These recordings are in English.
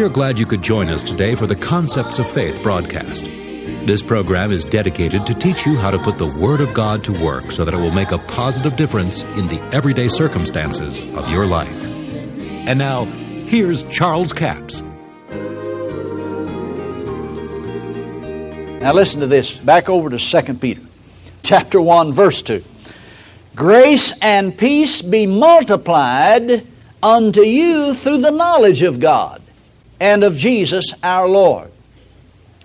We are glad you could join us today for the Concepts of Faith broadcast. This program is dedicated to teach you how to put the Word of God to work so that it will make a positive difference in the everyday circumstances of your life. And now, here's Charles Capps. Now listen to this. Back over to 2 Peter, chapter 1, verse 2. Grace and peace be multiplied unto you through the knowledge of God and of Jesus our Lord,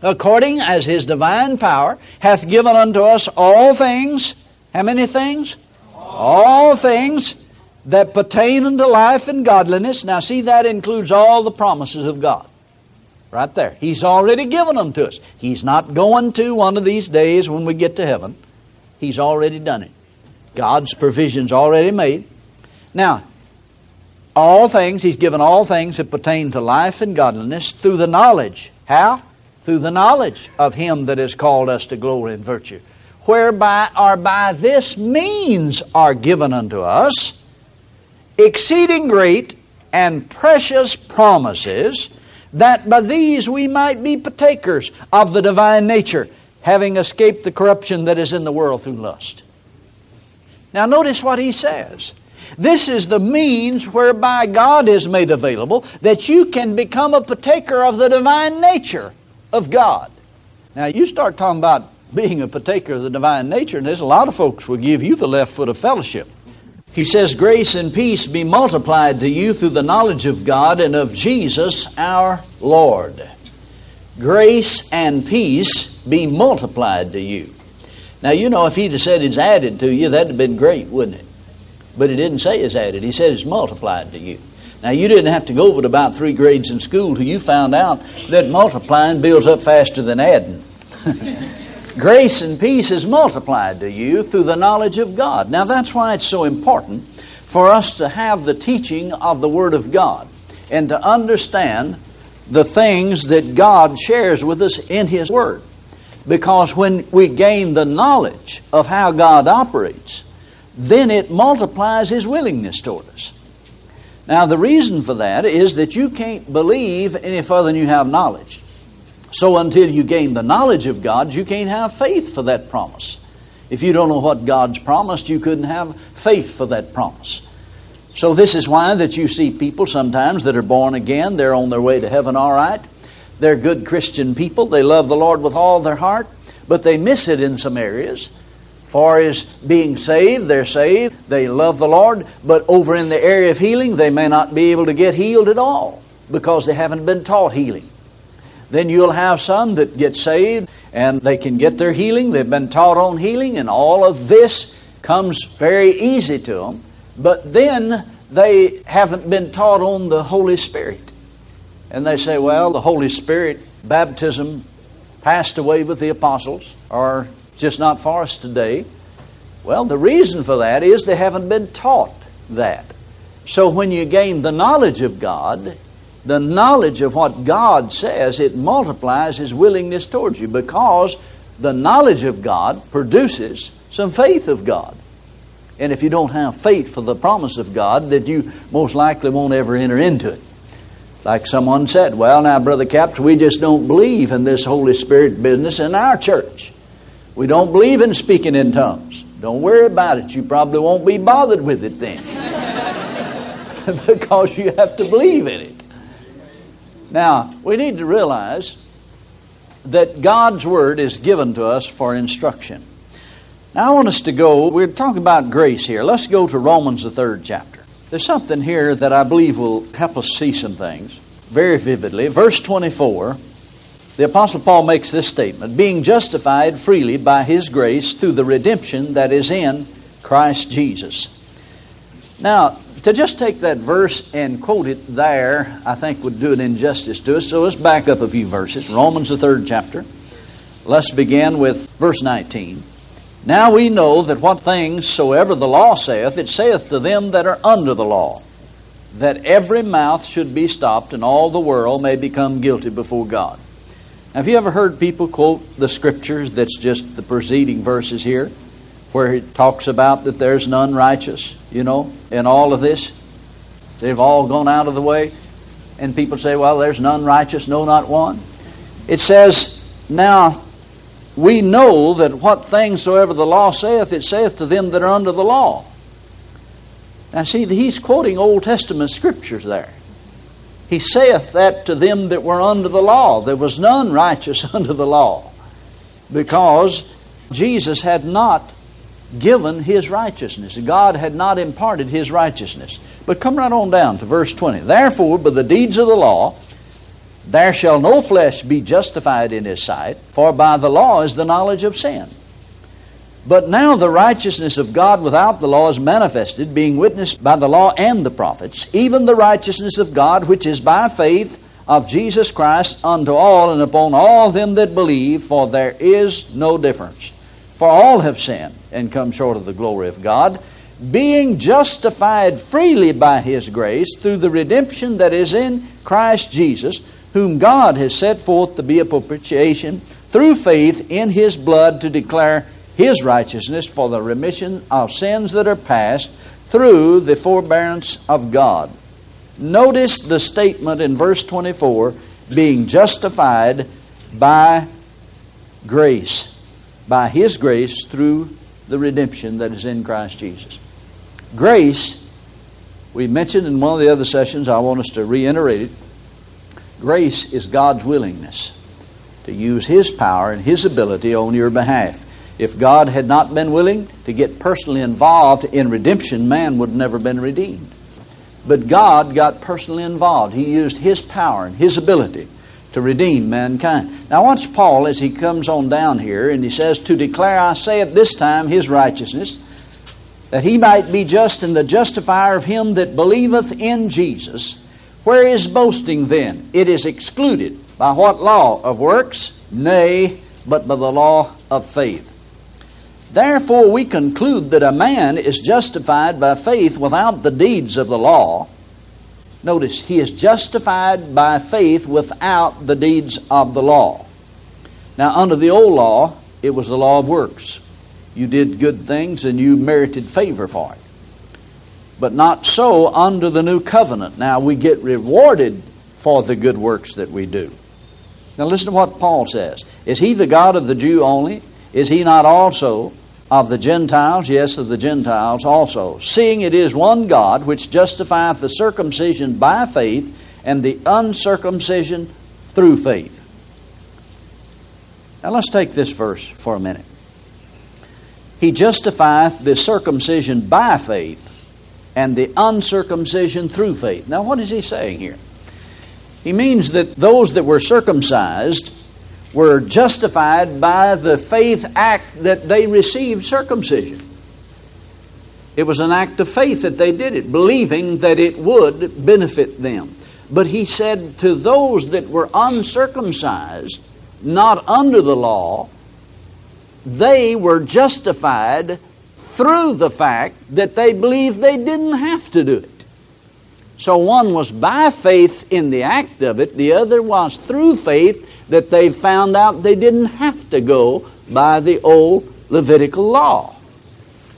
according as his divine power hath given unto us all things. How many things? All things that pertain unto life and godliness. Now, see, that includes all the promises of God. Right there. He's already given them to us. He's not going to one of these days when we get to heaven. He's already done it. God's provision's already made. Now, all things, He's given all things that pertain to life and godliness through the knowledge. How? Through the knowledge of Him that has called us to glory and virtue. Whereby or by this means are given unto us exceeding great and precious promises, that by these we might be partakers of the divine nature, having escaped the corruption that is in the world through lust. Now, notice what he says. This is the means whereby God is made available that you can become a partaker of the divine nature of God. Now, you start talking about being a partaker of the divine nature, and there's a lot of folks will give you the left foot of fellowship. He says, Grace and peace be multiplied to you through the knowledge of God and of Jesus our Lord. Grace and peace be multiplied to you. Now, you know, if he'd have said it's added to you, that'd have been great, wouldn't it? But he didn't say it's added. He said it's multiplied to you. Now, you didn't have to go but about three grades in school till you found out that multiplying builds up faster than adding. Grace and peace is multiplied to you through the knowledge of God. Now, that's why it's so important for us to have the teaching of the Word of God and to understand the things that God shares with us in His Word. Because when we gain the knowledge of how God operates, then it multiplies His willingness toward us. Now, the reason for that is that you can't believe any further than you have knowledge. So, until you gain the knowledge of God, you can't have faith for that promise. If you don't know what God's promised, you couldn't have faith for that promise. So, this is why that you see people sometimes that are born again, they're on their way to heaven all right. They're good Christian people, they love the Lord with all their heart, but they miss it in some areas far as being saved, they're saved, they love the Lord, but over in the area of healing, they may not be able to get healed at all because they haven't been taught healing. Then you'll have some that get saved and they can get their healing, they've been taught on healing, and all of this comes very easy to them, but then they haven't been taught on the Holy Spirit. And they say, well, the Holy Spirit baptism passed away with the apostles, or just not for us today. Well, the reason for that is they haven't been taught that. So when you gain the knowledge of God, the knowledge of what God says, it multiplies His willingness towards you because the knowledge of God produces some faith of God. And if you don't have faith for the promise of God, then you most likely won't ever enter into it. Like someone said, well, now, Brother Capps, we just don't believe in this Holy Spirit business in our church. We don't believe in speaking in tongues. Don't worry about it. You probably won't be bothered with it then. because you have to believe in it. Now, we need to realize that God's Word is given to us for instruction. Now, I want us to go, we're talking about grace here. Let's go to Romans, the third chapter. There's something here that I believe will help us see some things very vividly. Verse 24 the Apostle Paul makes this statement being justified freely by his grace through the redemption that is in Christ Jesus. Now, to just take that verse and quote it there, I think would do an injustice to us. So let's back up a few verses. Romans, the third chapter. Let's begin with verse 19. Now we know that what things soever the law saith, it saith to them that are under the law, that every mouth should be stopped, and all the world may become guilty before God. Have you ever heard people quote the scriptures that's just the preceding verses here, where it talks about that there's none righteous, you know, in all of this? They've all gone out of the way. And people say, well, there's none righteous, no, not one. It says, now we know that what things soever the law saith, it saith to them that are under the law. Now, see, he's quoting Old Testament scriptures there. He saith that to them that were under the law. There was none righteous under the law because Jesus had not given his righteousness. God had not imparted his righteousness. But come right on down to verse 20. Therefore, by the deeds of the law, there shall no flesh be justified in his sight, for by the law is the knowledge of sin. But now the righteousness of God without the law is manifested, being witnessed by the law and the prophets, even the righteousness of God which is by faith of Jesus Christ unto all and upon all them that believe, for there is no difference. For all have sinned and come short of the glory of God, being justified freely by his grace through the redemption that is in Christ Jesus whom God has set forth to be a propitiation through faith in his blood to declare his righteousness for the remission of sins that are past through the forbearance of God. Notice the statement in verse 24 being justified by grace, by his grace through the redemption that is in Christ Jesus. Grace, we mentioned in one of the other sessions, I want us to reiterate it Grace is God's willingness to use His power and His ability on your behalf. If God had not been willing to get personally involved in redemption, man would never been redeemed. But God got personally involved. He used His power and His ability to redeem mankind. Now, watch Paul as he comes on down here and he says, To declare, I say at this time, His righteousness, that He might be just and the justifier of him that believeth in Jesus where is boasting then? It is excluded. By what law? Of works? Nay, but by the law of faith. Therefore, we conclude that a man is justified by faith without the deeds of the law. Notice, he is justified by faith without the deeds of the law. Now, under the old law, it was the law of works. You did good things and you merited favor for it but not so under the new covenant. Now we get rewarded for the good works that we do. Now listen to what Paul says. Is he the God of the Jew only? Is he not also of the Gentiles? Yes, of the Gentiles also. Seeing it is one God which justifieth the circumcision by faith and the uncircumcision through faith. Now let's take this verse for a minute. He justifieth the circumcision by faith and the uncircumcision through faith. Now, what is he saying here? He means that those that were circumcised were justified by the faith act that they received circumcision. It was an act of faith that they did it, believing that it would benefit them. But he said to those that were uncircumcised, not under the law, they were justified through the fact that they believed they didn't have to do it. So one was by faith in the act of it, the other was through faith that they found out they didn't have to go by the old Levitical law.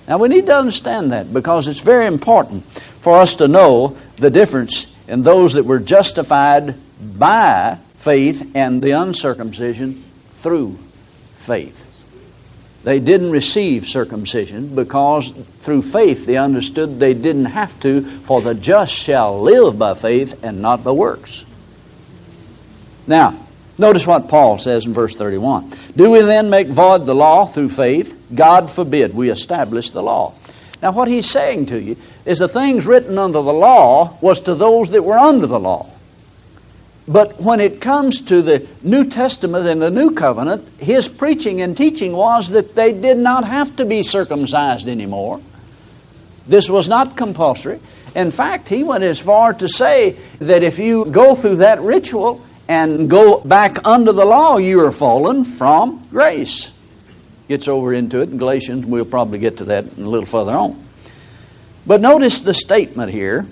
Now we need to understand that because it's very important for us to know the difference in those that were justified by faith and the uncircumcision through faith. They didn't receive circumcision because through faith they understood they didn't have to, for the just shall live by faith and not by works. Now, notice what Paul says in verse 31. Do we then make void the law through faith? God forbid we establish the law. Now, what he's saying to you is the things written under the law was to those that were under the law. But when it comes to the New Testament and the New Covenant, his preaching and teaching was that they did not have to be circumcised anymore. This was not compulsory. In fact, he went as far to say that if you go through that ritual and go back under the law, you are fallen from grace. Gets over into it in Galatians. We'll probably get to that a little further on. But notice the statement here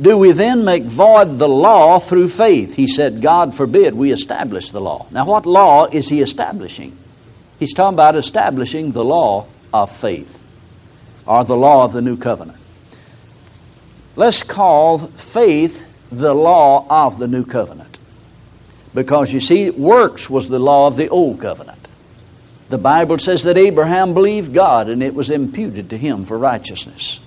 do we then make void the law through faith? He said, God forbid we establish the law. Now, what law is he establishing? He's talking about establishing the law of faith or the law of the new covenant. Let's call faith the law of the new covenant. Because you see, works was the law of the old covenant. The Bible says that Abraham believed God and it was imputed to him for righteousness.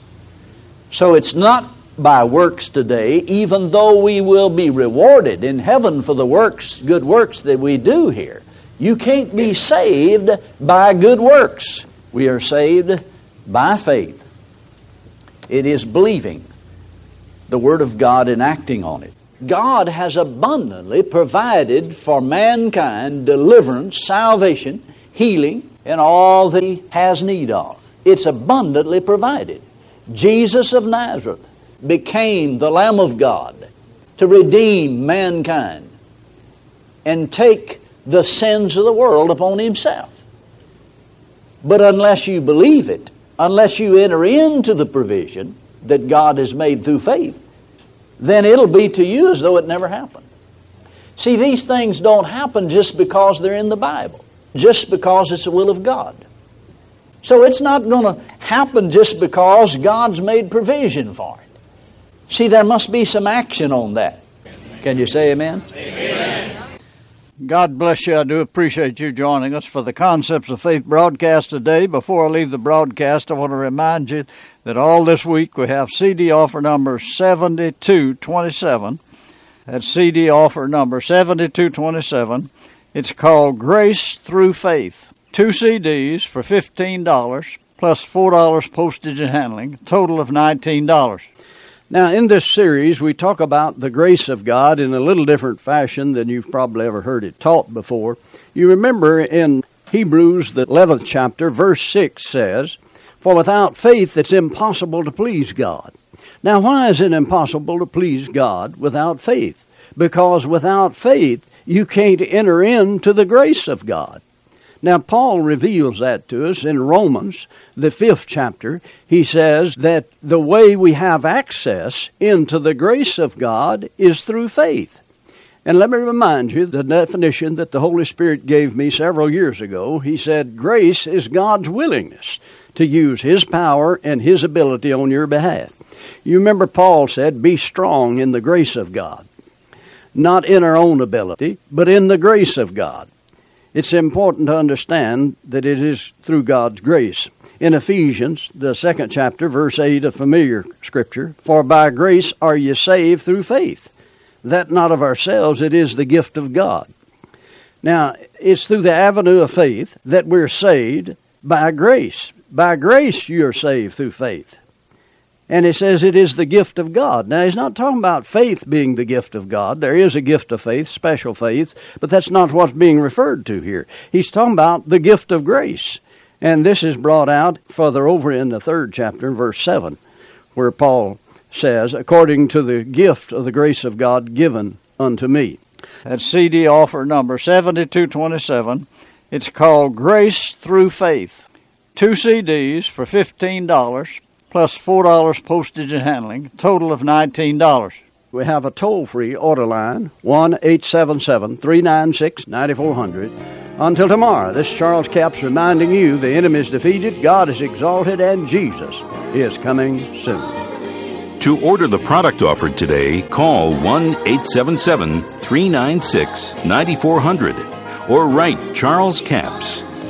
So it's not by works today, even though we will be rewarded in heaven for the works, good works that we do here. You can't be saved by good works. We are saved by faith. It is believing the Word of God and acting on it. God has abundantly provided for mankind deliverance, salvation, healing, and all that He has need of. It's abundantly provided. Jesus of Nazareth became the Lamb of God to redeem mankind and take the sins of the world upon Himself. But unless you believe it, unless you enter into the provision that God has made through faith, then it'll be to you as though it never happened. See, these things don't happen just because they're in the Bible, just because it's the will of God. So it's not going to happen just because God's made provision for it. See, there must be some action on that. Can you say amen? Amen. God bless you. I do appreciate you joining us for the Concepts of Faith broadcast today. Before I leave the broadcast, I want to remind you that all this week we have CD offer number 7227. That's CD offer number 7227. It's called Grace Through Faith. Two CDs for $15 plus $4 postage and handling, total of $19. Now, in this series, we talk about the grace of God in a little different fashion than you've probably ever heard it taught before. You remember in Hebrews, the 11th chapter, verse 6 says, For without faith it's impossible to please God. Now, why is it impossible to please God without faith? Because without faith, you can't enter into the grace of God. Now, Paul reveals that to us in Romans, the fifth chapter. He says that the way we have access into the grace of God is through faith. And let me remind you the definition that the Holy Spirit gave me several years ago. He said, Grace is God's willingness to use His power and His ability on your behalf. You remember Paul said, Be strong in the grace of God. Not in our own ability, but in the grace of God it's important to understand that it is through God's grace. In Ephesians, the second chapter, verse 8, a familiar scripture, For by grace are ye saved through faith, that not of ourselves, it is the gift of God. Now, it's through the avenue of faith that we're saved by grace. By grace, you are saved through faith. And he says it is the gift of God. Now, he's not talking about faith being the gift of God. There is a gift of faith, special faith, but that's not what's being referred to here. He's talking about the gift of grace. And this is brought out further over in the third chapter, verse 7, where Paul says, according to the gift of the grace of God given unto me. That's CD offer number 7227. It's called Grace Through Faith. Two CDs for $15 plus $4 postage and handling, total of $19. We have a toll free order line, 1 877 396 9400. Until tomorrow, this Charles Capps reminding you the enemy is defeated, God is exalted, and Jesus is coming soon. To order the product offered today, call 1 877 396 9400 or write Charles Capps.